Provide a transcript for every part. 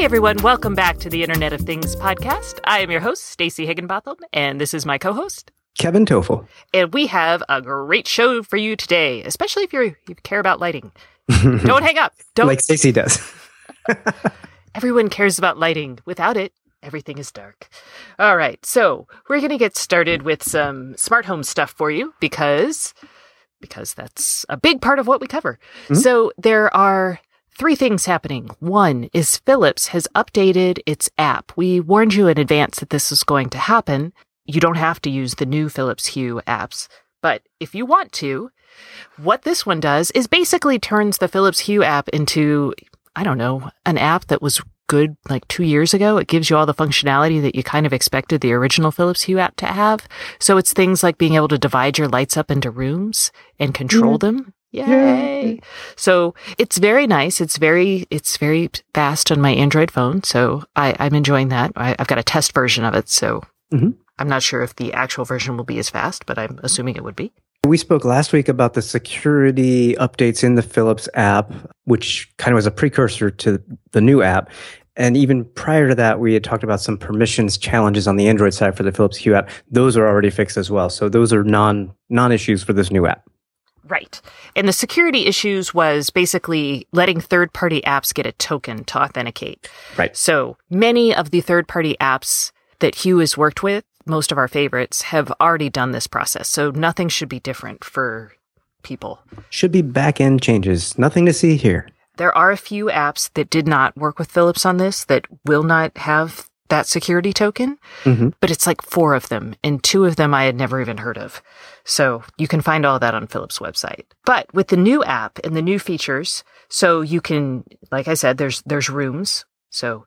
Hey everyone, welcome back to the Internet of Things podcast. I am your host, Stacey Higginbotham, and this is my co-host, Kevin Tofel. And we have a great show for you today, especially if you you care about lighting. Don't hang up. Don't like Stacey does. Everyone cares about lighting. Without it, everything is dark. All right, so we're going to get started with some smart home stuff for you because because that's a big part of what we cover. Mm-hmm. So there are three things happening. One is Philips has updated its app. We warned you in advance that this was going to happen. You don't have to use the new Philips Hue apps, but if you want to, what this one does is basically turns the Philips Hue app into, I don't know, an app that was good like two years ago. It gives you all the functionality that you kind of expected the original Philips Hue app to have. So it's things like being able to divide your lights up into rooms and control mm. them. Yay. Yay. So it's very nice. It's very, it's very fast on my Android phone. So I, I'm enjoying that. I, have got a test version of it. So mm-hmm. I'm not sure if the actual version will be as fast, but I'm assuming it would be. We spoke last week about the security updates in the Philips app, which kind of was a precursor to the new app. And even prior to that, we had talked about some permissions challenges on the Android side for the Philips Hue app. Those are already fixed as well. So those are non non issues for this new app. Right. And the security issues was basically letting third party apps get a token to authenticate. Right. So many of the third party apps that Hue has worked with, most of our favorites, have already done this process. So nothing should be different for people. Should be back end changes. Nothing to see here. There are a few apps that did not work with Philips on this that will not have that security token, mm-hmm. but it's like four of them, and two of them I had never even heard of. So you can find all that on Philips' website. But with the new app and the new features, so you can, like I said, there's there's rooms. So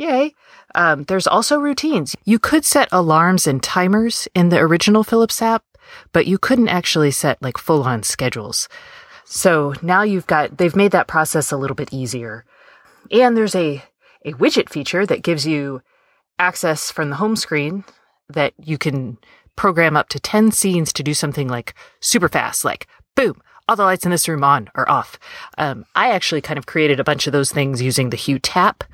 yay. Um, there's also routines. You could set alarms and timers in the original Philips app, but you couldn't actually set like full on schedules. So now you've got, they've made that process a little bit easier. And there's a, a widget feature that gives you access from the home screen that you can program up to 10 scenes to do something like super fast, like boom, all the lights in this room on or off. Um, I actually kind of created a bunch of those things using the Hue Tap,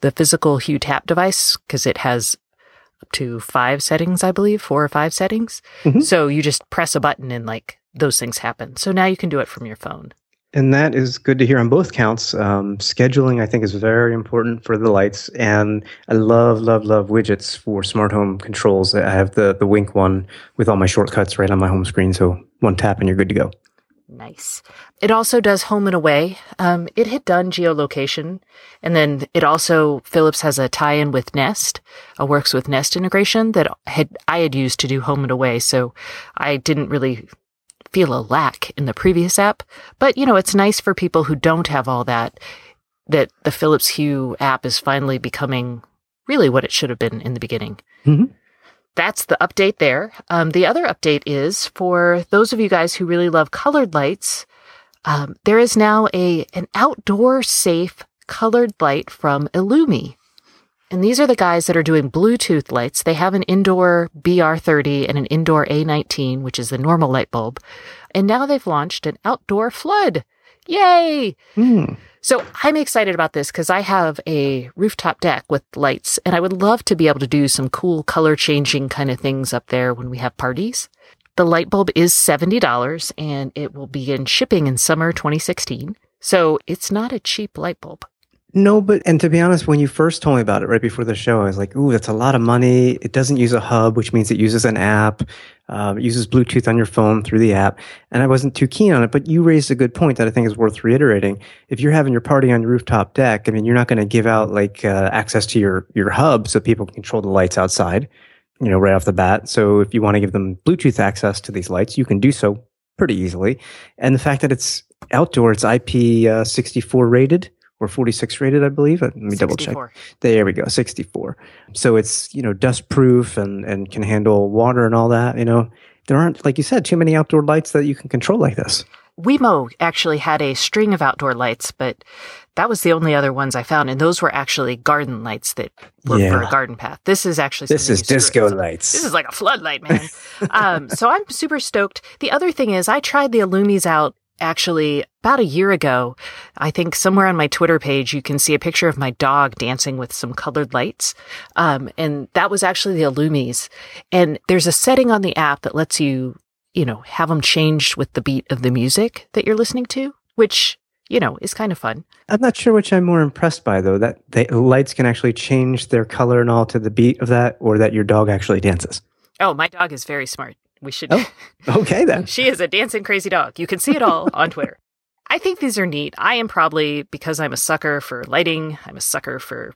the physical Hue Tap device, because it has up to five settings, I believe, four or five settings. Mm-hmm. So you just press a button and like those things happen. So now you can do it from your phone. And that is good to hear on both counts. Um, scheduling, I think, is very important for the lights. And I love, love, love widgets for smart home controls. I have the, the Wink one with all my shortcuts right on my home screen. So one tap and you're good to go. Nice. It also does home and away. Um, it had done geolocation, and then it also Philips has a tie-in with Nest, a works with Nest integration that had I had used to do home and away. So I didn't really feel a lack in the previous app. But, you know, it's nice for people who don't have all that, that the Philips Hue app is finally becoming really what it should have been in the beginning. Mm-hmm. That's the update there. Um, the other update is for those of you guys who really love colored lights. Um, there is now a an outdoor safe colored light from Ilumi. And these are the guys that are doing Bluetooth lights. They have an indoor BR30 and an indoor A19, which is the normal light bulb. And now they've launched an outdoor flood. Yay! Mm. So I'm excited about this because I have a rooftop deck with lights and I would love to be able to do some cool color changing kind of things up there when we have parties. The light bulb is $70 and it will begin shipping in summer 2016. So it's not a cheap light bulb. No, but and to be honest, when you first told me about it right before the show, I was like, "Ooh, that's a lot of money." It doesn't use a hub, which means it uses an app. Um, it uses Bluetooth on your phone through the app, and I wasn't too keen on it. But you raised a good point that I think is worth reiterating. If you're having your party on your rooftop deck, I mean, you're not going to give out like uh, access to your your hub so people can control the lights outside, you know, right off the bat. So if you want to give them Bluetooth access to these lights, you can do so pretty easily. And the fact that it's outdoor, it's IP64 uh, rated or 46 rated, I believe. Let me 64. double check. There we go, 64. So it's, you know, dust proof and, and can handle water and all that. You know, there aren't, like you said, too many outdoor lights that you can control like this. Wemo actually had a string of outdoor lights, but that was the only other ones I found. And those were actually garden lights that were yeah. for a garden path. This is actually this is disco lights. This is like a floodlight, man. um, so I'm super stoked. The other thing is, I tried the Ilumis out actually about a year ago. I think somewhere on my Twitter page, you can see a picture of my dog dancing with some colored lights. Um, and that was actually the Ilumis. And there's a setting on the app that lets you, you know, have them changed with the beat of the music that you're listening to, which you know, is kind of fun. I'm not sure which I'm more impressed by, though, that the lights can actually change their color and all to the beat of that, or that your dog actually dances. Oh, my dog is very smart. We should. Oh, okay, then. she is a dancing crazy dog. You can see it all on Twitter. I think these are neat. I am probably, because I'm a sucker for lighting, I'm a sucker for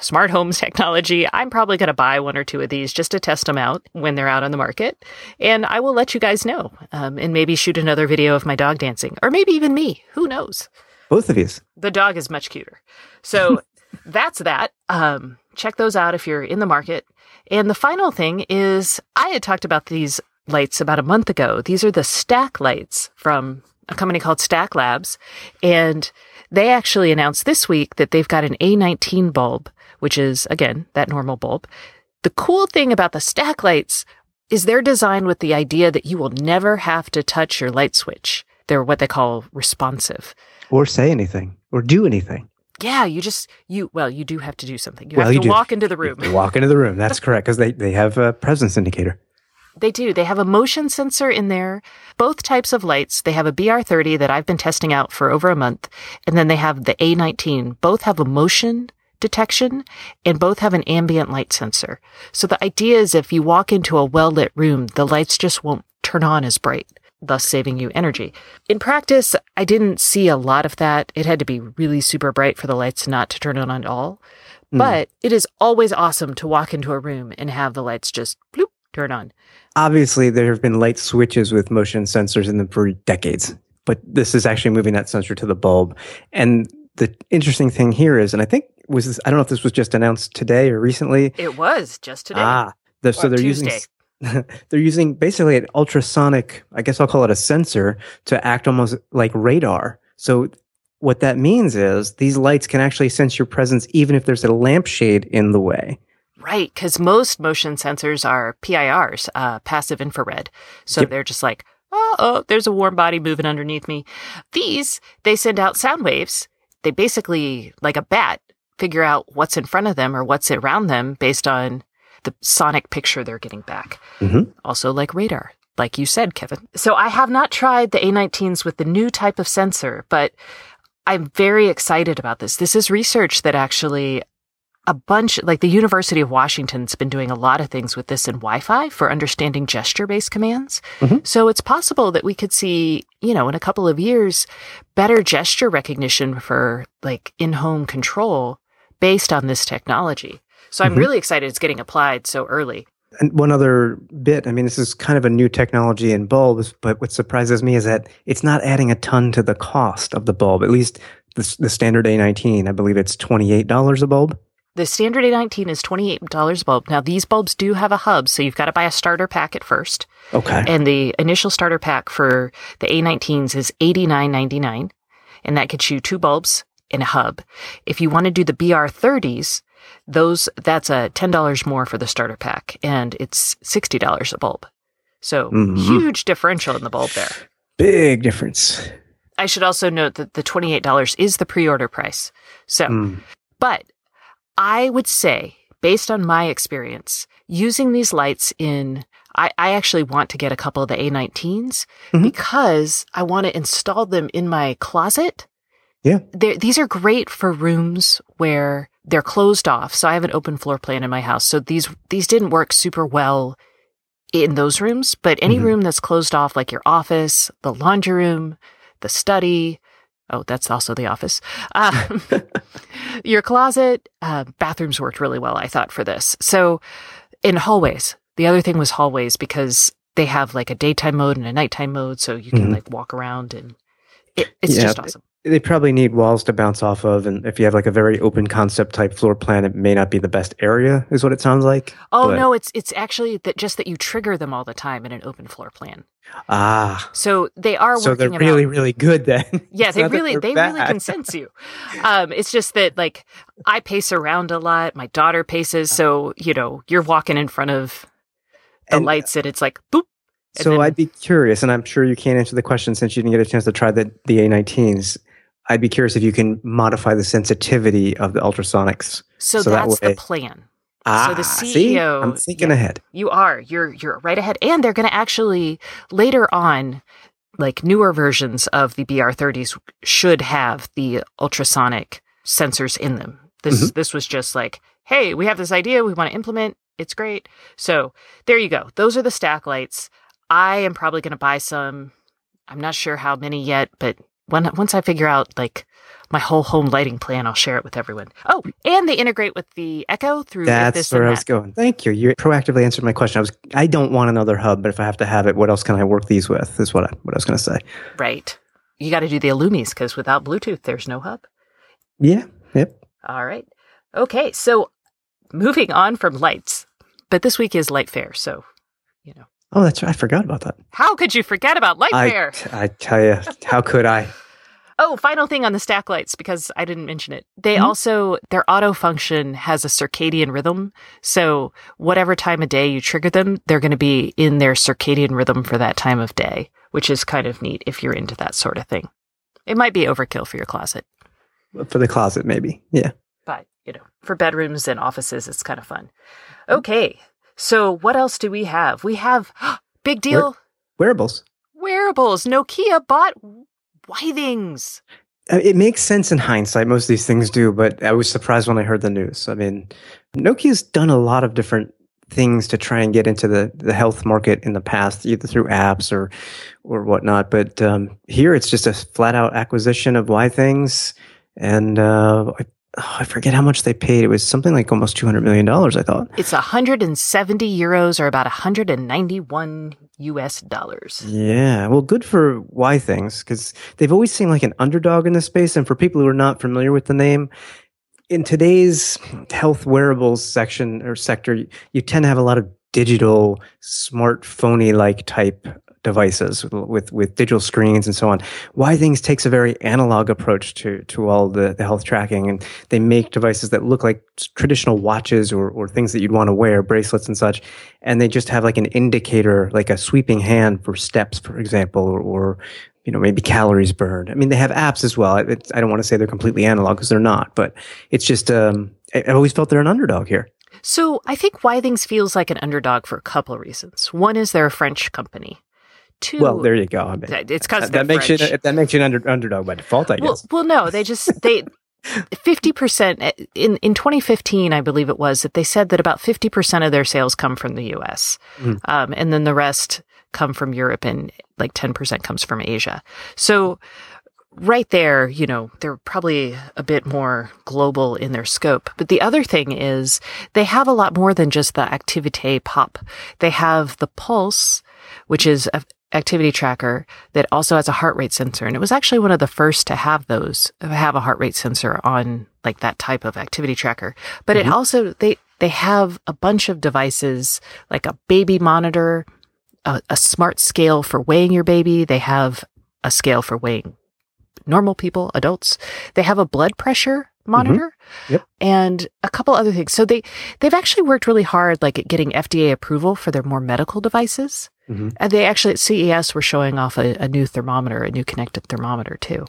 smart homes technology. I'm probably going to buy one or two of these just to test them out when they're out on the market. And I will let you guys know um, and maybe shoot another video of my dog dancing or maybe even me. Who knows? Both of these. The dog is much cuter. So that's that. Um, check those out if you're in the market. And the final thing is I had talked about these lights about a month ago. These are the stack lights from a company called Stack Labs. And they actually announced this week that they've got an A19 bulb which is, again, that normal bulb. The cool thing about the stack lights is they're designed with the idea that you will never have to touch your light switch. They're what they call responsive. Or say anything, or do anything. Yeah, you just you well, you do have to do something. You well, have to you walk into the room. walk into the room. That's correct because they they have a presence indicator. They do. They have a motion sensor in there. Both types of lights. They have a BR30 that I've been testing out for over a month, and then they have the A19. Both have a motion detection and both have an ambient light sensor. So the idea is if you walk into a well lit room, the lights just won't turn on as bright, thus saving you energy. In practice, I didn't see a lot of that. It had to be really super bright for the lights not to turn on at all. Mm. But it is always awesome to walk into a room and have the lights just bloop, turn on. Obviously, there have been light switches with motion sensors in them for decades, but this is actually moving that sensor to the bulb. And the interesting thing here is, and I think was this, I don't know if this was just announced today or recently. It was just today. Ah, the, so they're Tuesday. using they're using basically an ultrasonic, I guess I'll call it a sensor to act almost like radar. So what that means is these lights can actually sense your presence even if there's a lampshade in the way. Right, because most motion sensors are PIRs, uh, passive infrared. So yep. they're just like, oh, oh, there's a warm body moving underneath me. These, they send out sound waves. They basically, like a bat, figure out what's in front of them or what's around them based on the sonic picture they're getting back. Mm-hmm. Also, like radar, like you said, Kevin. So I have not tried the A19s with the new type of sensor, but I'm very excited about this. This is research that actually a bunch, like the University of Washington's been doing a lot of things with this in Wi Fi for understanding gesture based commands. Mm-hmm. So it's possible that we could see, you know, in a couple of years, better gesture recognition for like in home control based on this technology. So I'm mm-hmm. really excited it's getting applied so early. And one other bit, I mean, this is kind of a new technology in bulbs, but what surprises me is that it's not adding a ton to the cost of the bulb. At least the, the standard A19, I believe it's $28 a bulb. The standard A19 is $28 a bulb. Now, these bulbs do have a hub, so you've got to buy a starter pack at first. Okay. And the initial starter pack for the A19s is $89.99, and that gets you two bulbs, in a hub. If you want to do the BR30s, those that's a $10 more for the starter pack and it's $60 a bulb. So mm-hmm. huge differential in the bulb there. Big difference. I should also note that the $28 is the pre-order price. So, mm. but I would say based on my experience using these lights in I, I actually want to get a couple of the A19s mm-hmm. because I want to install them in my closet yeah. They're, these are great for rooms where they're closed off. So I have an open floor plan in my house. So these, these didn't work super well in those rooms, but any mm-hmm. room that's closed off, like your office, the laundry room, the study. Oh, that's also the office. Um, your closet, uh, bathrooms worked really well, I thought, for this. So in hallways, the other thing was hallways because they have like a daytime mode and a nighttime mode. So you can mm-hmm. like walk around and it, it's yeah, just awesome they probably need walls to bounce off of and if you have like a very open concept type floor plan it may not be the best area is what it sounds like oh but... no it's it's actually that just that you trigger them all the time in an open floor plan. Ah. So they are so they're really about... really good then. Yeah they really they bad. really can sense you. Um it's just that like i pace around a lot my daughter paces so you know you're walking in front of the and, lights and it's like boop So then- I'd be curious, and I'm sure you can't answer the question since you didn't get a chance to try the, the A19s. I'd be curious if you can modify the sensitivity of the ultrasonics. So, so that that's way- the plan. Ah, the see? CEO I'm thinking yeah. ahead. You are. You're you're right ahead. And they're going to actually later on like newer versions of the BR30s should have the ultrasonic sensors in them. This this was just like, hey, we have this idea we want to implement. It's great. So, there you go. Those are the stack lights. I am probably going to buy some. I'm not sure how many yet, but when once I figure out like my whole home lighting plan, I'll share it with everyone. Oh, and they integrate with the Echo through That's this where I that. was going. Thank you. You proactively answered my question. I was I don't want another hub, but if I have to have it, what else can I work these with? Is what I what I was going to say. Right. You got to do the Ilumis because without Bluetooth, there's no hub. Yeah. Yep. All right. Okay. So moving on from lights, but this week is Light Fair. So, Oh, that's right. I forgot about that. how could you forget about Light I? I tell you, how could I? Oh, final thing on the stack lights because I didn't mention it. They Mhm. also, their auto function has a circadian rhythm. So, whatever time of day you trigger them, they're going to be in their circadian rhythm for that time of day, which is kind of neat if you're into that sort of thing. It might be overkill for your closet. For the closet, maybe. Yeah. but you know, for bedrooms and offices, it's kind of fun. Okay, so what else do we have? We have big deal Wearables. wearables. Nokia bought Withings. Uh, It makes sense in hindsight. Most of these things do, but I was surprised when I heard the news. I mean, Nokia's done a lot of different things to try and get into the, the health market in the past, either through apps or or whatnot. But um, here, it's just a flat out acquisition of Withings, and uh, I, oh, I forget how much they paid. It was something like almost two hundred million dollars. I thought. It's 170 euros or about 191 US dollars. Yeah, well, good for Withings because they've always seemed like an underdog in this space. And for people who are not familiar with the name, in today's health wearables section or sector, you, you tend to have a lot of digital, smartphony like type devices with, with digital screens and so on. Withings takes a very analog approach to to all the, the health tracking, and they make devices that look like traditional watches or or things that you'd want to wear, bracelets and such and they just have like an indicator, like a sweeping hand for steps, for example, or, or you know maybe calories burned. I mean, they have apps as well. It's, I don't want to say they're completely analog because they're not, but it's just um, I, have always felt they're an underdog here. So I think Withings feels like an underdog for a couple of reasons. One is they're a French company. Well, there you go. I mean, it's 'cause that, makes French. you that makes you an under, underdog by default, I well, guess. well, no, they just they fifty percent in in 2015, I believe it was that they said that about fifty percent of their sales come from the U.S. Mm. Um, and then the rest come from Europe, and like ten percent comes from Asia. So right there, you know, they're probably a bit more global in their scope. But the other thing is they have a lot more than just the Activite Pop. They have the Pulse, which is a activity tracker that also has a heart rate sensor. And it was actually one of the first to have those, have a heart rate sensor on like that type of activity tracker. But it Mhm. also, they, they have a bunch of devices like a baby monitor, a, a smart scale for weighing your baby. They have a scale for weighing normal people, adults. They have a blood pressure monitor Yep. and a couple other things. So they, they've actually worked really hard, like at getting FDA approval for their more medical devices. Mhm. And they actually at CES were showing off a, a new thermometer, a new connected thermometer too.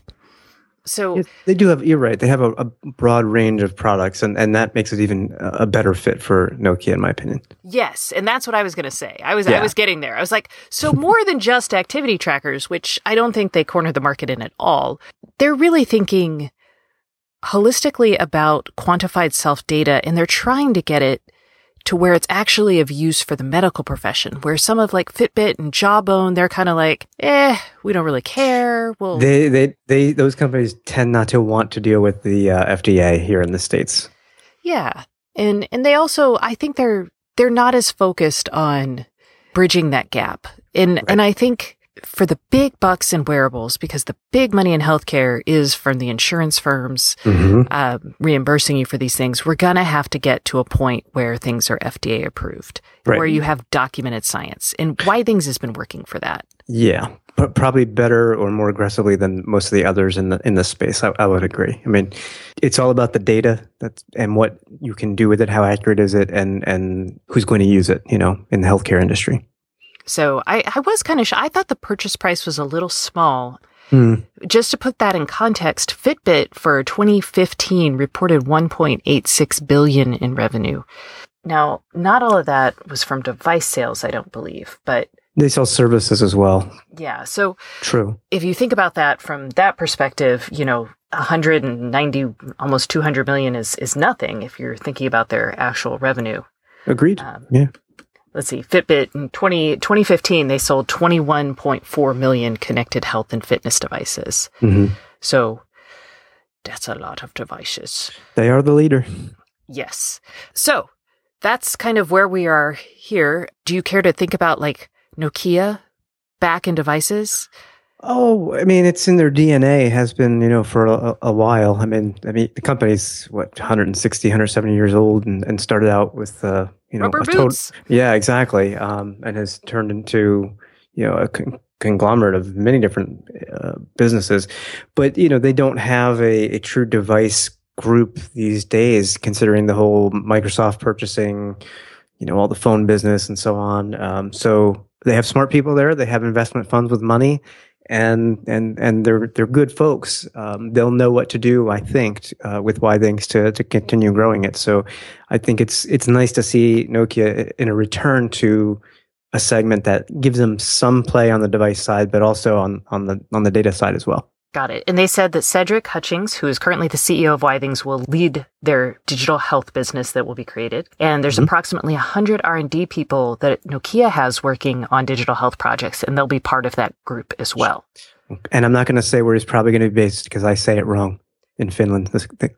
So Yes, they do have. You're right. They have a, a broad range of products, and, and that makes it even a better fit for Nokia, in my opinion. Yes, and that's what I was going to say. I was I was getting there. I was like, so more than just activity trackers, which I don't think they corner the market in at all. They're really thinking holistically about quantified self data and they're trying to get it to where it's actually of use for the medical profession. Where some of like Fitbit and Jawbone, they're kind of like, eh, we don't really care. Well, They, they, they, those companies tend not to want to deal with the uh, FDA here in the states. Yeah. And and they also I think they're they're not as focused on bridging that gap. And Right. and I think for the big bucks in wearables because the big money in healthcare is from the insurance firms Mm-hmm. um, reimbursing you for these things. We're gonna have to get to a point where things are FDA approved, Right. where you have documented science, and Withings has been working for that. Yeah, but probably better or more aggressively than most of the others in the in the space. I, I would agree. I mean, it's all about the data that's and what you can do with it. How accurate is it, and and who's going to use it? You know, in the healthcare industry. So I, I was kind of, sh- I thought the purchase price was a little small. Hmm. Just to put that in context, Fitbit for 2015 reported 1.86 billion in revenue. Now, not all of that was from device sales, I don't believe, but They sell services as well. yeah. So True. if you think about that from that perspective, you know, 190, almost 200 million is, is nothing if you're thinking about their actual revenue. Agreed. Um, yeah. Let's see, Fitbit in 20, 2015, they sold 21.4 million connected health and fitness devices. hmm So that's a lot of devices. They are the leader. Yes. So that's kind of where we are here. Do you care to think about like Nokia back in devices? Oh, I mean, it's in their DNA. Has been, you know, for a, a while. I mean, I mean, the company's what 160, 170 years old, and, and started out with, uh, you know, Rubber a total- boots. Yeah, exactly. Um, and has turned into, you know, a con- conglomerate of many different uh, businesses. But, you know, they don't have a, a true device group these days, considering the whole Microsoft purchasing, you know, all the phone business and so on. Um, so they have smart people there. They have investment funds with money. And and and they're they're good folks. Um, they'll know what to do, I think, uh, with Withings to to continue growing it. So, I think it's it's nice to see Nokia in a return to a segment that gives them some play on the device side, but also on on the on the data side as well. Got it. And they said that Cedric Hutchings, who is currently the CEO of Withings, will lead their digital health business that will be created. And there's Mhm. approximately 100 R&D people that Nokia has working on digital health projects, and they'll be part of that group as well. And I'm not going to say where he's probably going to be based because I say it wrong in Finland,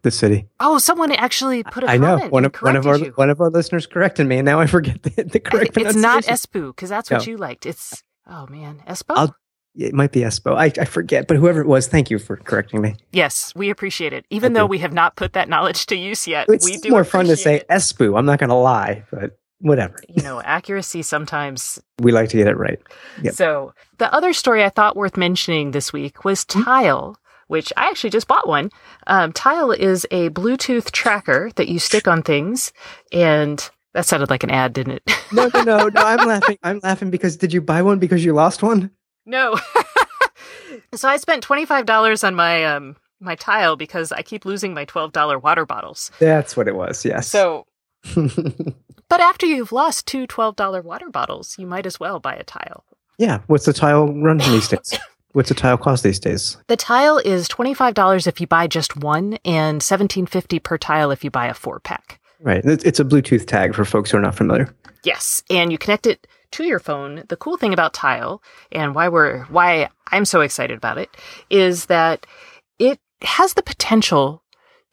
the city. Oh, someone actually put a I know one of one of our you. one of our listeners corrected me, and now I forget the, the correct it's not. Espoo because that's what you liked. It's oh man, Espoo. I'll- it might be Espo. I, I forget, but whoever it was, thank you for correcting me. yes, we appreciate it, even I though do. we have not put that knowledge to use yet. It's we do more fun to say. Espo. I'm not going to lie, but whatever. You know, accuracy sometimes We like to get it right. Yep. So the other story I thought worth mentioning this week was Hmm? Tile, which I actually just bought one. Um, Tile is a Bluetooth tracker that you stick on things, and that sounded like an ad, didn't it? No, no, no, no. I'm laughing. I'm laughing because did you buy one because you lost one? No. so I spent twenty five dollars on my um my Tile because I keep losing my twelve dollar water bottles. That's what it was. Yes. So, but after you've lost two $12 water bottles, you might as well buy a Tile. yeah. What's the tile run these days? What's the tile cost these days? The tile is $25 if you buy just one and $17.50 per tile if you buy a four pack. Right. It's a Bluetooth tag for folks who are not familiar. Yes, and you connect it to your phone. The cool thing about Tile and why we're why I'm so excited about it is that it has the potential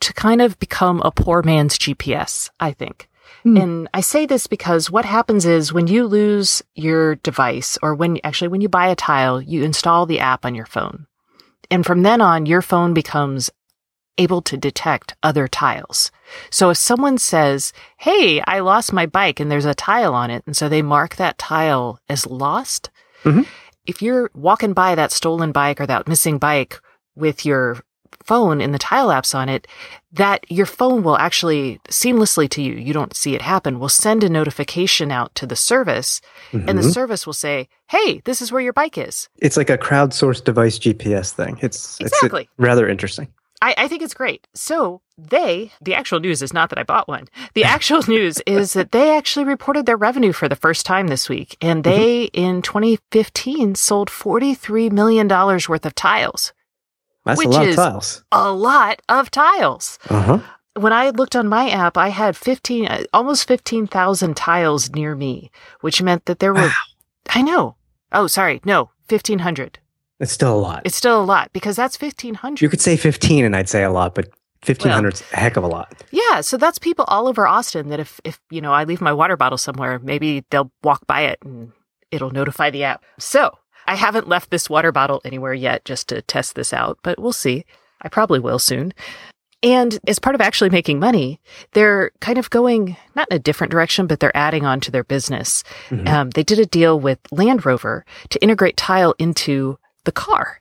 to kind of become a poor man's GPS, I think. Hmm. And I say this because what happens is when you lose your device or when actually when you buy a tile, you install the app on your phone. And from then on, your phone becomes able to detect other tiles. So if someone says, Hey, I lost my bike and there's a tile on it. And so they mark that tile as lost. Mhm. If you're walking by that stolen bike or that missing bike with your phone and the tile apps on it, that your phone will actually seamlessly to you, you don't see it happen, will send a notification out to the service and the Mhm. service will say, Hey, this is where your bike is. It's like a crowdsourced device GPS thing. It's Exactly. it's rather interesting. I, I think it's great. So they, the actual news is not that I bought one. The actual news is that they actually reported their revenue for the first time this week. And they, in 2015, sold $43 million worth of tiles. That's Which a lot is- of tiles. A lot of tiles. Uh huh. When I looked on my app, I had 15, uh, almost 15,000 tiles near me, which meant that there were, Wow. I know. Oh, sorry. No, 1,500. It's still a lot. It's still a lot because that's 1,500. you could say 15 and I'd say a lot, but 1500's a heck of a lot. Yeah, so that's people all over Austin that if if you know I leave my water bottle somewhere, maybe they'll walk by it and it'll notify the app. So, I haven't left this water bottle anywhere yet just to test this out, but we'll see. I probably will soon. And as part of actually making money, they're kind of going not in a different direction, but they're adding on to their business. Mhm. Um, they did a deal with Land Rover to integrate tile into the car.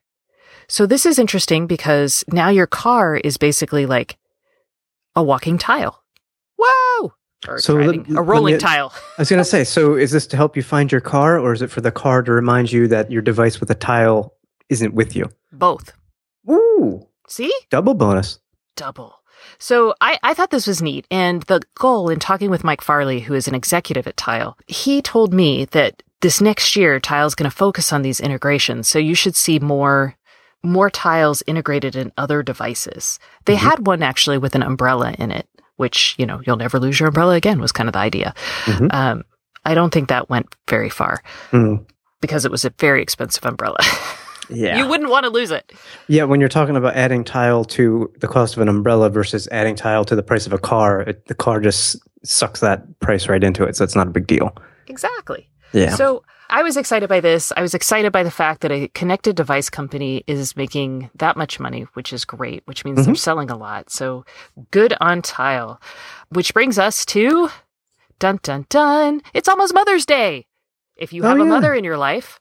So this is interesting because now your car is basically like a walking tile. Whoa! or So driving let- a rolling let me- tile. I was going to say, so is this to help you find your car, or is it for the car to remind you that your device with a tile isn't with you? Both. Ooh, See? double bonus. double. So I, I thought this was neat. And the goal in talking with Mike Farley, who is an executive at Tile, he told me that this next year, Tile's going to focus on these integrations. So you should see more, more tiles integrated in other devices. They Mhm. had one actually with an umbrella in it, which, you know, you'll never lose your umbrella again was kind of the idea. Mhm. Um, I don't think that went very far Mm, because it was a very expensive umbrella. yeah. you wouldn't want to lose it. Yeah, when you're talking about adding tile to the cost of an umbrella versus adding tile to the price of a car, it, the car just sucks that price right into it. So it's not a big deal. Exactly. Yeah. So I was excited by this. I was excited by the fact that a connected device company is making that much money, which is great, which means they're selling a lot. So good on Tile. Which brings us to dun dun dun. It's almost Mother's Day. If you Oh, have a mother in your life,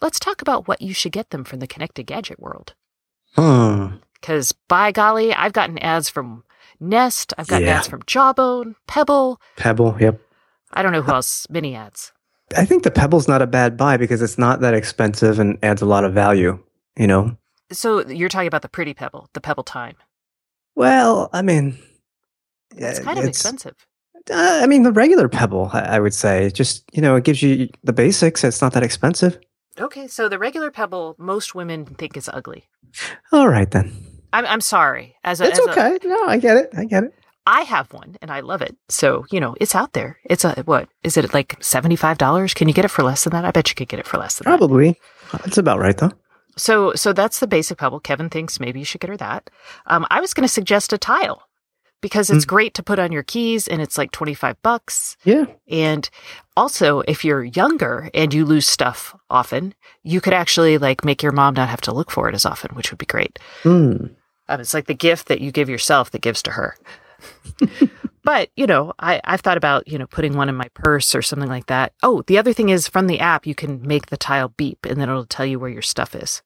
let's talk about what you should get them from the connected gadget world. Hmm. Because by golly, I've gotten ads from Nest, I've gotten Yeah. ads from Jawbone, Pebble. Pebble. Yep. I don't know who else, mini ads. I think the Pebble's not a bad buy because it's not that expensive and adds a lot of value. You know. So you're talking about the pretty Pebble, the Pebble Time. Well, I mean, It's kind of it's- expensive. Uh, I mean, the regular Pebble, I, I would say, just you know, it gives you the basics. It's not that expensive. Okay, so the regular Pebble, most women think is ugly. All right then. I'm I'm sorry. As a, It's as a- okay. no, I get it. I get it. I have one and I love it. So you know, it's out there. It's a what is it like seventy five dollars? Can you get it for less than that? I bet you could get it for less than that. Probably. That's about right though. So so that's the basic Pebble. Kevin thinks maybe you should get her that. Um, I was going to suggest a tile because it's Mm. great to put on your keys and it's like twenty five bucks. Yeah. And also, if you're younger and you lose stuff often, you could actually like make your mom not have to look for it as often, which would be great. Hmm. Um, it's like the gift that you give yourself that gives to her. but, you know, I, I've thought about, you know, putting one in my purse or something like that. Oh, the other thing is from the app, you can make the tile beep and then it'll tell you where your stuff is.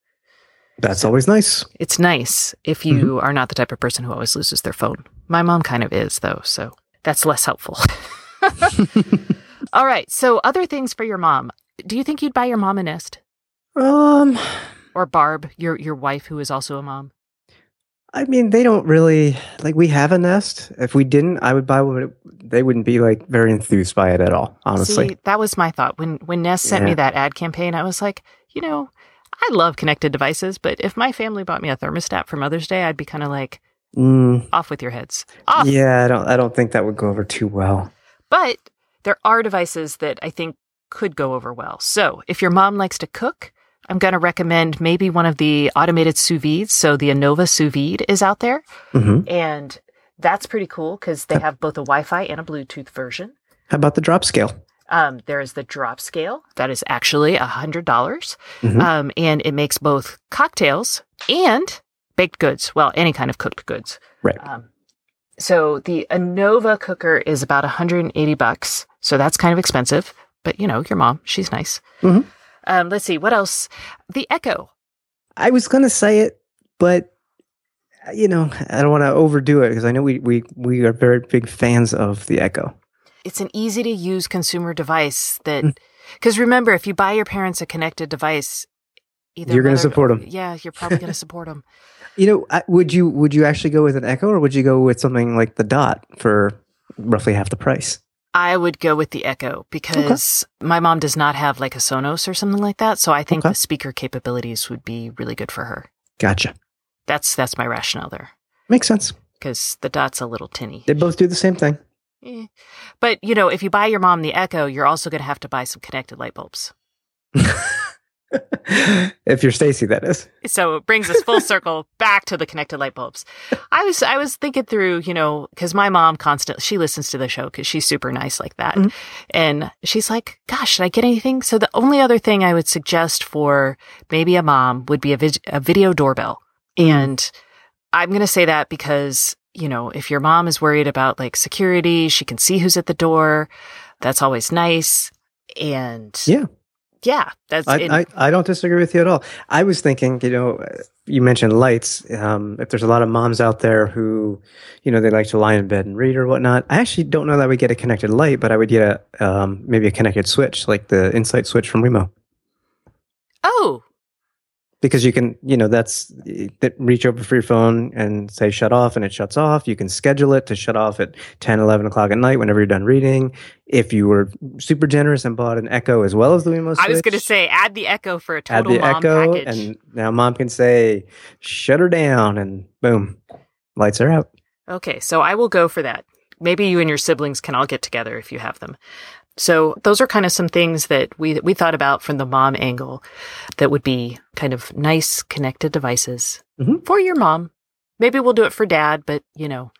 That's always nice. It's nice if you are not the type of person who always loses their phone. My mom kind of is, though, so that's less helpful. All right. So, other things for your mom. Do you think you'd buy your mom a nest? Um, Or Barb, your your wife, who is also a mom? I mean, they don't really like. We have a Nest. If we didn't, I would buy one. They wouldn't be like very enthused by it at all. Honestly. See, that was my thought. When when Nest sent me that ad campaign, I was like, you know, I love connected devices, but if my family bought me a thermostat for Mother's Day, I'd be kind of like, Mm, off with your heads. Off. yeah, I don't. I don't think that would go over too well. But there are devices that I think could go over well. So if your mom likes to cook, I'm going to recommend maybe one of the automated sous vides. So the Anova sous vide is out there, hmm and that's pretty cool because they have both a Wi-Fi and a Bluetooth version. How about the drop scale? Um, there is the drop scale that is actually a hundred dollars, Mhm. um, and it makes both cocktails and baked goods. Well, any kind of cooked goods. Right. Um, so the Anova cooker is about 180 bucks. So that's kind of expensive, but you know, your mom, she's nice. Mhm. Um, let's see what else. The Echo. I was going to say it, but you know, I don't want to overdo it because I know we we we are very big fans of the Echo. It's an easy to use consumer device that, because remember, if you buy your parents a connected device, either You're gonna support them. Yeah, you're probably going to support them. You know, would you would you actually go with an Echo or would you go with something like the Dot for roughly half the price? I would go with the Echo because my mom does not have like a Sonos or something like that. So I think Okay. the speaker capabilities would be really good for her. Gotcha. That's that's my rationale there Makes sense. because the dot's a little tinny. They both do the same thing. Eh. But you know, if you buy your mom the Echo, you're also going to have to buy some connected light bulbs. if you're Stacey, that is. So it brings us full circle back to the connected light bulbs. I was I was thinking through, you know, because my mom constantly she listens to the show because she's super nice like that, Mhm. and she's like, "Gosh, should I get anything?" So the only other thing I would suggest for maybe a mom would be a, vid- a video doorbell, and I'm going to say that because you know if your mom is worried about like security, she can see who's at the door. That's always nice, and Yeah. Yeah, that's. I, I, I, don't disagree with you at all. I was thinking, you know, you mentioned lights. Um, if there's a lot of moms out there who, you know, they like to lie in bed and read or whatnot, I actually don't know that we get a connected light, but I would get a um, maybe a connected switch, like the Insight switch from Wemo. Oh, because you can you know that's that reach over for your phone and say shut off and it shuts off. You can schedule it to shut off at 10 11 o'clock at night whenever you're done reading. If you were super generous and bought an echo as well as the Wemo I was going to say add the echo for a total add the mom echo package. and now mom can say shut her down and boom lights are out. Okay so I will go for that. Maybe you and your siblings can all get together if you have them so those are kind of some things that we we thought about from the mom angle that would be kind of nice connected devices Mhm. for your mom. Maybe we'll do it for dad, but you know,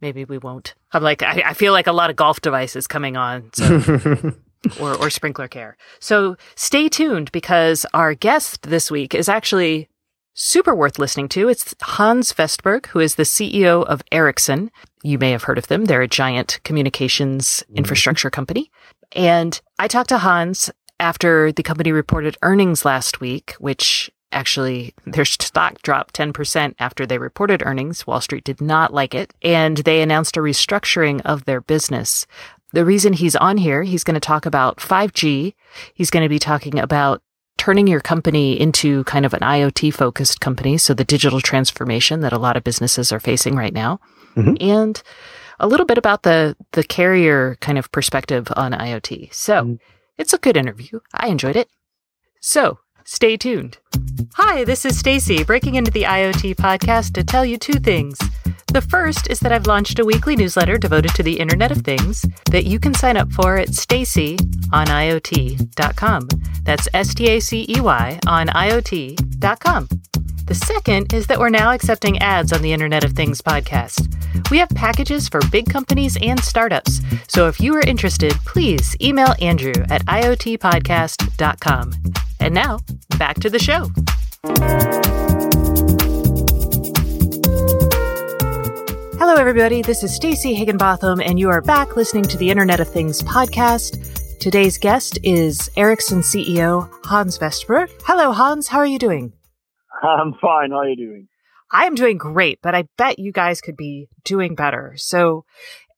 maybe we won't. I'm like I, I feel like a lot of golf devices coming on, so or or sprinkler care. So stay tuned because our guest this week is actually super worth listening to. It's Hans Vestberg, who is the CEO of Ericsson. You may have heard of them. They're a giant communications Mhm. infrastructure company. And I talked to Hans after the company reported earnings last week, which actually their stock dropped 10% after they reported earnings. Wall Street did not like it. And they announced a restructuring of their business. The reason he's on here, he's going to talk about 5G. He's going to be talking about turning your company into kind of an IoT focused company. So the digital transformation that a lot of businesses are facing right now. Mhm. And a little bit about the, the carrier kind of perspective on IoT. So Mhm. it's a good interview. I enjoyed it. So stay tuned. Hi, this is Stacey breaking into the IoT podcast to tell you two things. The first is that I've launched a weekly newsletter devoted to the Internet of Things that you can sign up for at Stacey on IoT.com. That's S T A C E Y on IoT.com. The second is that we're now accepting ads on the Internet of Things podcast. We have packages for big companies and startups. So if you are interested, please email Andrew at IoTpodcast.com. And now, back to the show. Hello, everybody. This is Stacey Higginbotham, and you are back listening to the Internet of Things podcast. Today's guest is Ericsson CEO Hans Vestberg. Hello, Hans. How are you doing? I'm fine. How are you doing? I am doing great, but I bet you guys could be doing better. So,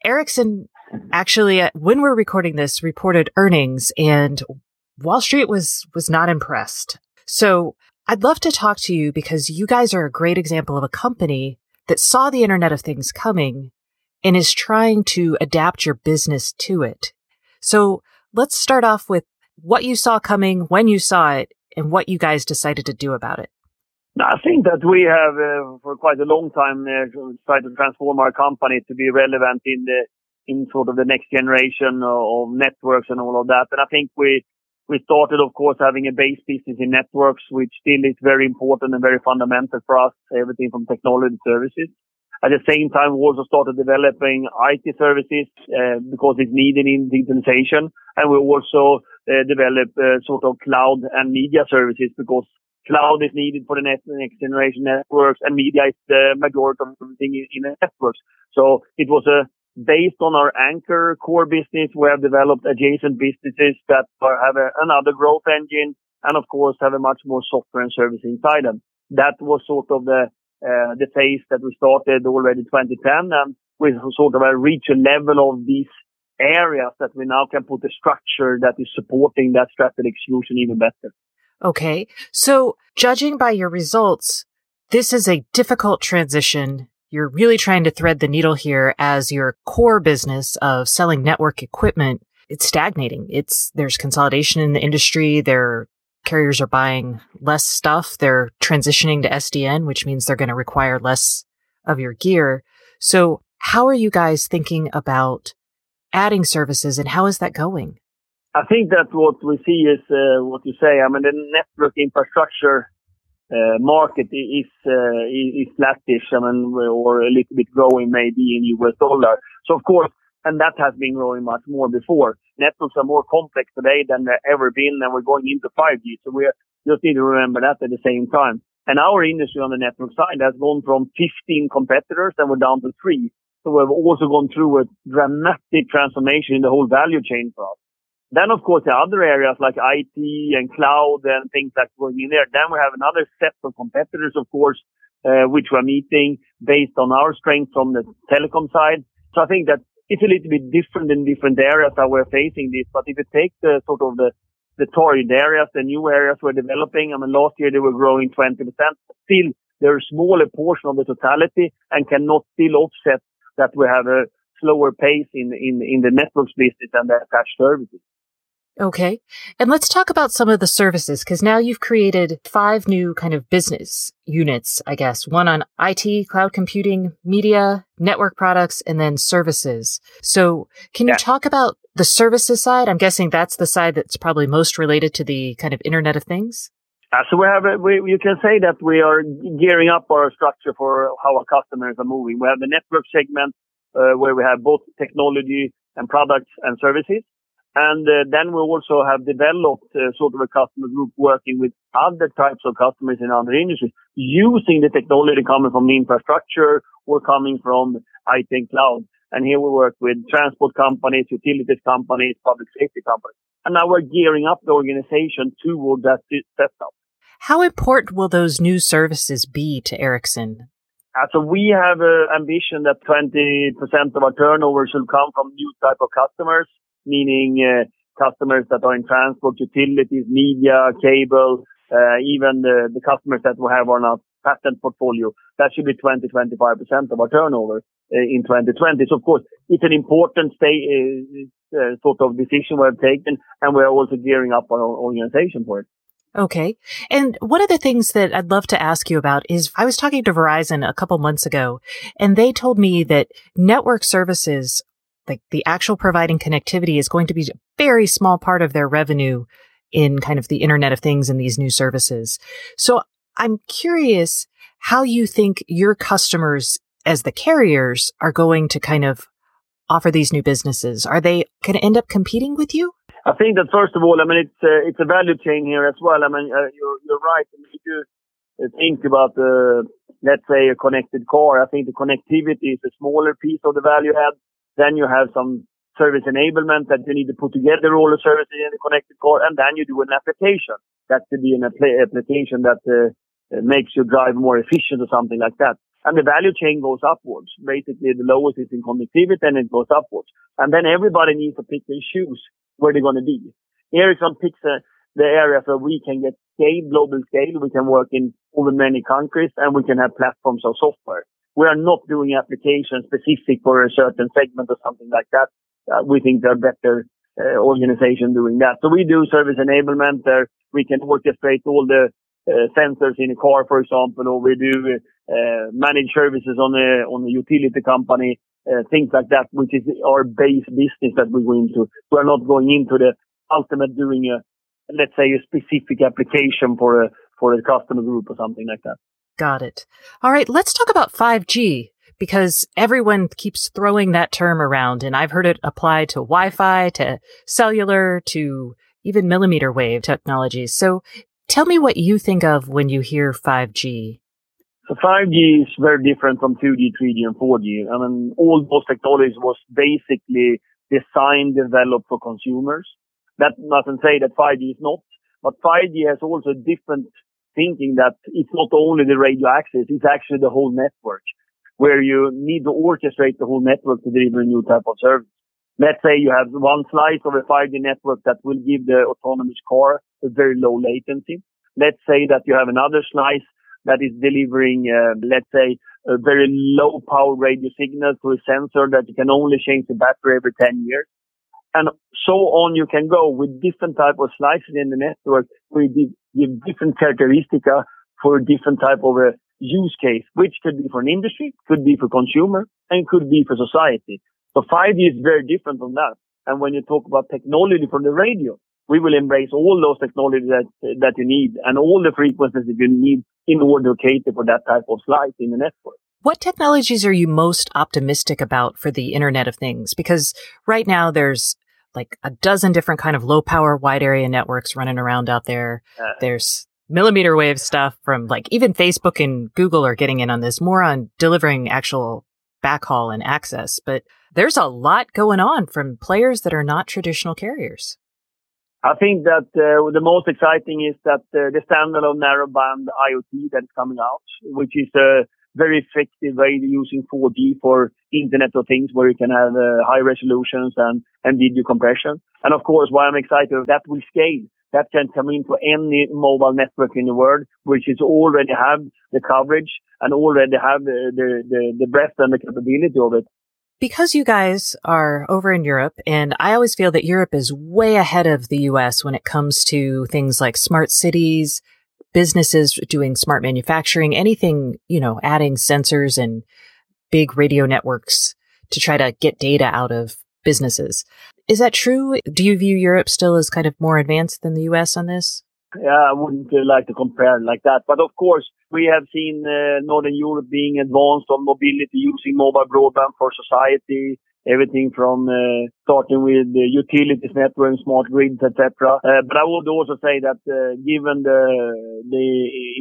Ericsson actually, uh, when we're recording this, reported earnings, and Wall Street was was not impressed. So, I'd love to talk to you because you guys are a great example of a company that saw the Internet of Things coming and is trying to adapt your business to it. So, let's start off with what you saw coming, when you saw it, and what you guys decided to do about it. I think that we have, uh, for quite a long time, uh, tried to transform our company to be relevant in the in sort of the next generation of networks and all of that. And I think we we started, of course, having a base business in networks, which still is very important and very fundamental for us. Everything from technology services. At the same time, we also started developing IT services uh, because it's needed in digitalization, and we also uh, develop uh, sort of cloud and media services because cloud is needed for the next, next generation networks and media is the majority of everything in, in networks. So it was a based on our anchor core business. We have developed adjacent businesses that have another growth engine and of course have a much more software and service inside them. That was sort of the, uh, the phase that we started already 2010 and we sort of reach a level of these areas that we now can put a structure that is supporting that strategic execution even better. Okay. So judging by your results, this is a difficult transition. You're really trying to thread the needle here as your core business of selling network equipment. It's stagnating. It's, there's consolidation in the industry. Their carriers are buying less stuff. They're transitioning to SDN, which means they're going to require less of your gear. So how are you guys thinking about adding services and how is that going? I think that what we see is uh, what you say. I mean, the network infrastructure market is uh, is flattish. I mean, or a little bit growing maybe in US dollar. So of course, and that has been growing much more before. Networks are more complex today than they've ever been, and we're going into 5G. So we just need to remember that at the same time. And our industry on the network side has gone from 15 competitors, and we're down to three. So we've also gone through a dramatic transformation in the whole value chain for us. Then, of course, the other areas like IT and cloud and things like going in there. Then we have another set of competitors, of course, uh, which we're meeting based on our strength from the telecom side. So I think that it's a little bit different in different areas that we're facing this. But if you take the sort of the the target areas, the new areas we're developing, I mean, last year they were growing 20%. Still, they're a smaller portion of the totality and cannot still offset that we have a slower pace in in in the networks business and the attached services. Okay. And let's talk about some of the services because now you've created five new kind of business units, I guess. One on IT, cloud computing, media, network products, and then services. So can you talk about the services side? I'm guessing that's the side that's probably most related to the kind of Internet of Things. Uh, so we have, a, we, you can say that we are gearing up our structure for how our customers are moving. We have the network segment, uh, where we have both technology and products and services. And uh, then we also have developed uh, sort of a customer group working with other types of customers in other industries using the technology coming from the infrastructure or coming from IT and cloud. And here we work with transport companies, utilities companies, public safety companies. And now we're gearing up the organization toward that setup. How important will those new services be to Ericsson? Uh, so we have an ambition that 20% of our turnover should come from new type of customers meaning uh, customers that are in transport, utilities, media, cable, uh, even the, the customers that we have on our patent portfolio. That should be 20, 25% of our turnover uh, in 2020. So of course, it's an important stay, uh, sort of decision we have taken, and we're also gearing up our organization for it. Okay. And one of the things that I'd love to ask you about is I was talking to Verizon a couple months ago and they told me that network services like the actual providing connectivity is going to be a very small part of their revenue in kind of the internet of things and these new services. So I'm curious how you think your customers as the carriers are going to kind of offer these new businesses. Are they going to end up competing with you? I think that first of all, I mean, it's uh, it's a value chain here as well. I mean, uh, you're, you're right. I mean, if you think about the, let's say a connected car, I think the connectivity is a smaller piece of the value add then you have some service enablement that you need to put together all the services in the connected car, and then you do an application. That could be an application that uh, makes your drive more efficient or something like that. And the value chain goes upwards. Basically, the lowest is in connectivity, and it goes upwards. And then everybody needs to pick and choose where they're going to be. Ericsson picks uh, the areas where we can get scale, global scale. We can work in over many countries, and we can have platforms of software we are not doing applications specific for a certain segment or something like that. Uh, we think there are better uh, organization doing that. So we do service enablement there. We can orchestrate all the uh, sensors in a car, for example, or we do uh, manage services on a on a utility company, uh, things like that, which is our base business that we go into. We're not going into the ultimate doing a let's say a specific application for a for a customer group or something like that. Got it. All right, let's talk about 5G because everyone keeps throwing that term around and I've heard it applied to Wi-Fi, to cellular, to even millimeter wave technologies. So tell me what you think of when you hear 5G. So 5G is very different from 2G, 3G, and 4G. I mean, all those technologies was basically designed, developed for consumers. That doesn't say that 5G is not, but 5G has also different thinking that it's not only the radio access, it's actually the whole network where you need to orchestrate the whole network to deliver a new type of service. Let's say you have one slice of a 5G network that will give the autonomous car a very low latency. Let's say that you have another slice that is delivering, uh, let's say, a very low power radio signal to a sensor that you can only change the battery every 10 years and so on you can go with different type of slices in the network where you give different characteristic for different type of a use case, which could be for an industry, could be for consumer, and could be for society. So 5G is very different from that. And when you talk about technology for the radio, we will embrace all those technologies that, that you need and all the frequencies that you need in order to cater for that type of slice in the network. What technologies are you most optimistic about for the Internet of Things? Because right now there's like a dozen different kind of low power wide area networks running around out there. Uh, There's millimeter wave stuff from like even Facebook and Google are getting in on this more on delivering actual backhaul and access. But there's a lot going on from players that are not traditional carriers. I think that uh, the most exciting is that uh, the standalone narrowband IoT that is coming out, which is a very effective way using 4G for Internet of Things, where you can have uh, high resolutions and, and video compression. And of course, why I'm excited that will scale. That can come into any mobile network in the world, which is already have the coverage and already have the, the, the, the breadth and the capability of it because you guys are over in Europe, and I always feel that Europe is way ahead of the US when it comes to things like smart cities, businesses doing smart manufacturing, anything, you know, adding sensors and big radio networks to try to get data out of businesses. Is that true? Do you view Europe still as kind of more advanced than the US on this? Yeah, I wouldn't uh, like to compare like that. But of course, we have seen uh, Northern Europe being advanced on mobility using mobile broadband for society, everything from uh, starting with the utilities network, smart grids, etc. Uh, but I would also say that uh, given the the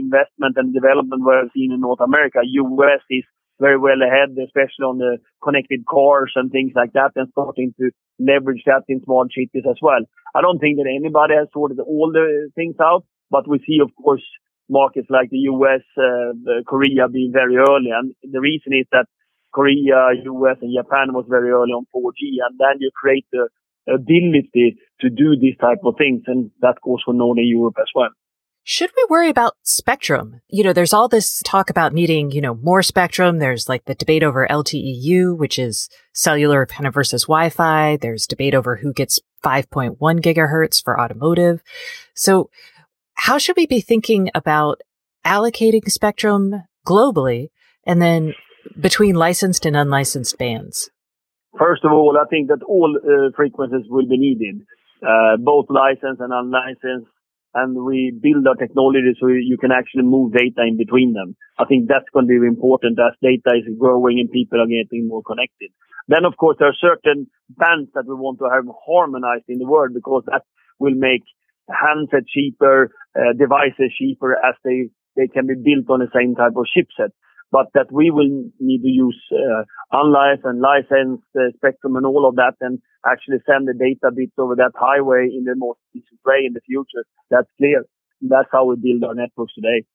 investment and development we're seeing in North America, US is very well ahead, especially on the connected cars and things like that, and starting to leverage that in small cities as well. I don't think that anybody has sorted all the things out, but we see, of course, markets like the US, uh, Korea being very early. And the reason is that Korea, US, and Japan was very early on 4G, and then you create the ability to do these type of things, and that goes for Northern Europe as well. Should we worry about spectrum? You know, there's all this talk about needing, you know, more spectrum. There's like the debate over LTEU, which is cellular kind of versus Wi-Fi. There's debate over who gets 5.1 gigahertz for automotive. So how should we be thinking about allocating spectrum globally and then between licensed and unlicensed bands? First of all, I think that all uh, frequencies will be needed, uh, both licensed and unlicensed and we build our technology so you can actually move data in between them. I think that's going to be important as data is growing and people are getting more connected. Then, of course, there are certain bands that we want to have harmonized in the world because that will make handsets cheaper, uh, devices cheaper as they, they can be built on the same type of chipset but that we will need to use uh, unlicensed and licensed uh, spectrum and all of that and actually send the data bits over that highway in the most efficient way in the future. That's clear. That's how we build our networks today.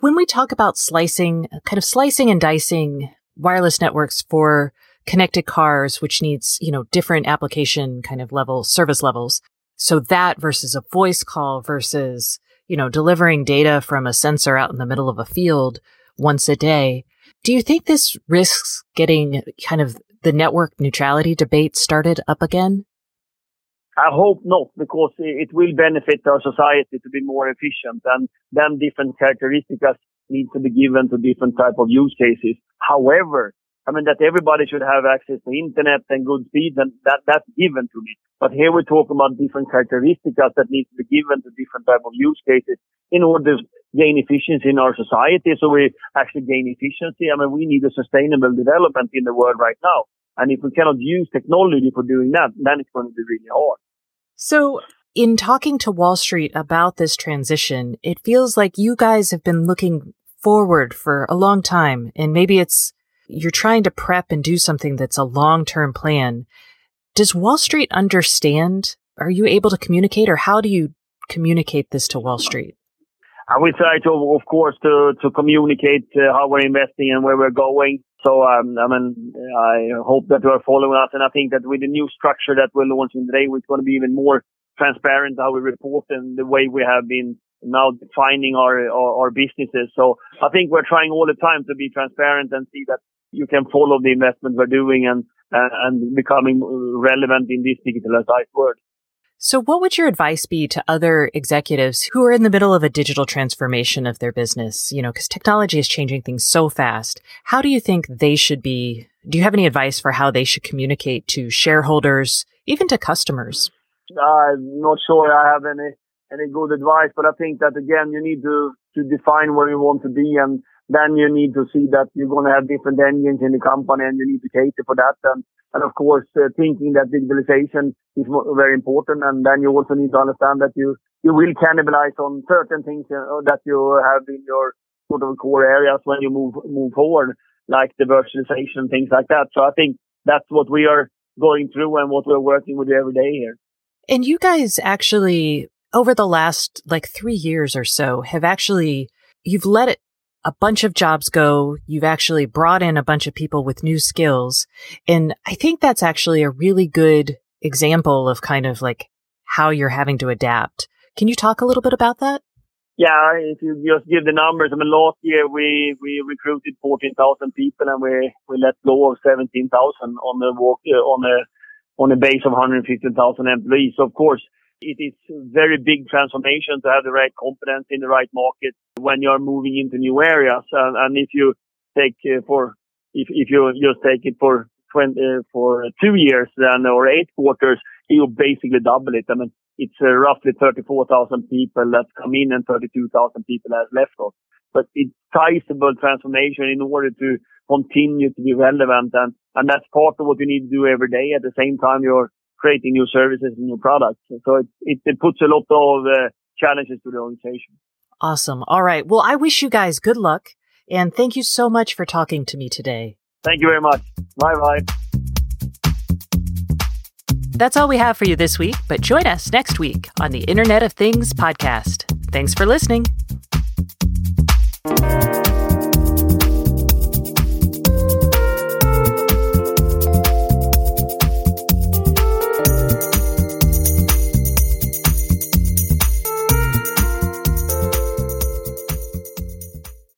When we talk about slicing, kind of slicing and dicing wireless networks for connected cars, which needs, you know, different application kind of level, service levels. So that versus a voice call versus, you know, delivering data from a sensor out in the middle of a field once a day. Do you think this risks getting kind of the network neutrality debate started up again? I hope not, because it will benefit our society to be more efficient and then different characteristics need to be given to different type of use cases. However, I mean, that everybody should have access to internet and good speed, and that, that's given to me. But here we're talking about different characteristics that need to be given to different type of use cases in order to gain efficiency in our society. So we actually gain efficiency. I mean, we need a sustainable development in the world right now. And if we cannot use technology for doing that, then it's going to be really hard. So in talking to Wall Street about this transition, it feels like you guys have been looking forward for a long time. And maybe it's you're trying to prep and do something that's a long term plan. Does Wall Street understand? Are you able to communicate or how do you communicate this to Wall Street? I will try to, of course, to, to communicate uh, how we're investing and where we're going. So, um, I mean, I hope that you are following us. And I think that with the new structure that we're launching today, it's going to be even more transparent how we report and the way we have been now defining our, our, our businesses. So I think we're trying all the time to be transparent and see that you can follow the investment we're doing and uh, and becoming relevant in this digitalized world. So what would your advice be to other executives who are in the middle of a digital transformation of their business? You know, because technology is changing things so fast. How do you think they should be? Do you have any advice for how they should communicate to shareholders, even to customers? I'm not sure I have any any good advice, but I think that again, you need to to define where you want to be and then you need to see that you're going to have different engines in the company and you need to cater for that. And, and of course, uh, thinking that digitalization is very important. And then you also need to understand that you, you will cannibalize on certain things uh, that you have in your sort of core areas when you move, move forward, like the virtualization, things like that. So I think that's what we are going through and what we're working with every day here. And you guys actually, over the last like three years or so, have actually, you've let it, a bunch of jobs go. You've actually brought in a bunch of people with new skills. And I think that's actually a really good example of kind of like how you're having to adapt. Can you talk a little bit about that? Yeah, if you just give the numbers, I mean, last year we, we recruited 14,000 people and we, we let go of 17,000 on the work, uh, on a, on a base of 150,000 employees. So of course, it is a very big transformation to have the right competence in the right market when you're moving into new areas. And, and if you take uh, for, if, if you just take it for 20, uh, for two years then or eight quarters, you basically double it. I mean, it's uh, roughly 34,000 people that come in and 32,000 people that left us. But it's sizable transformation in order to continue to be relevant. And, and that's part of what you need to do every day. At the same time, you're creating new services and new products. So it, it, it puts a lot of uh, challenges to the organization. Awesome. All right. Well, I wish you guys good luck and thank you so much for talking to me today. Thank you very much. Bye bye. That's all we have for you this week, but join us next week on the Internet of Things podcast. Thanks for listening.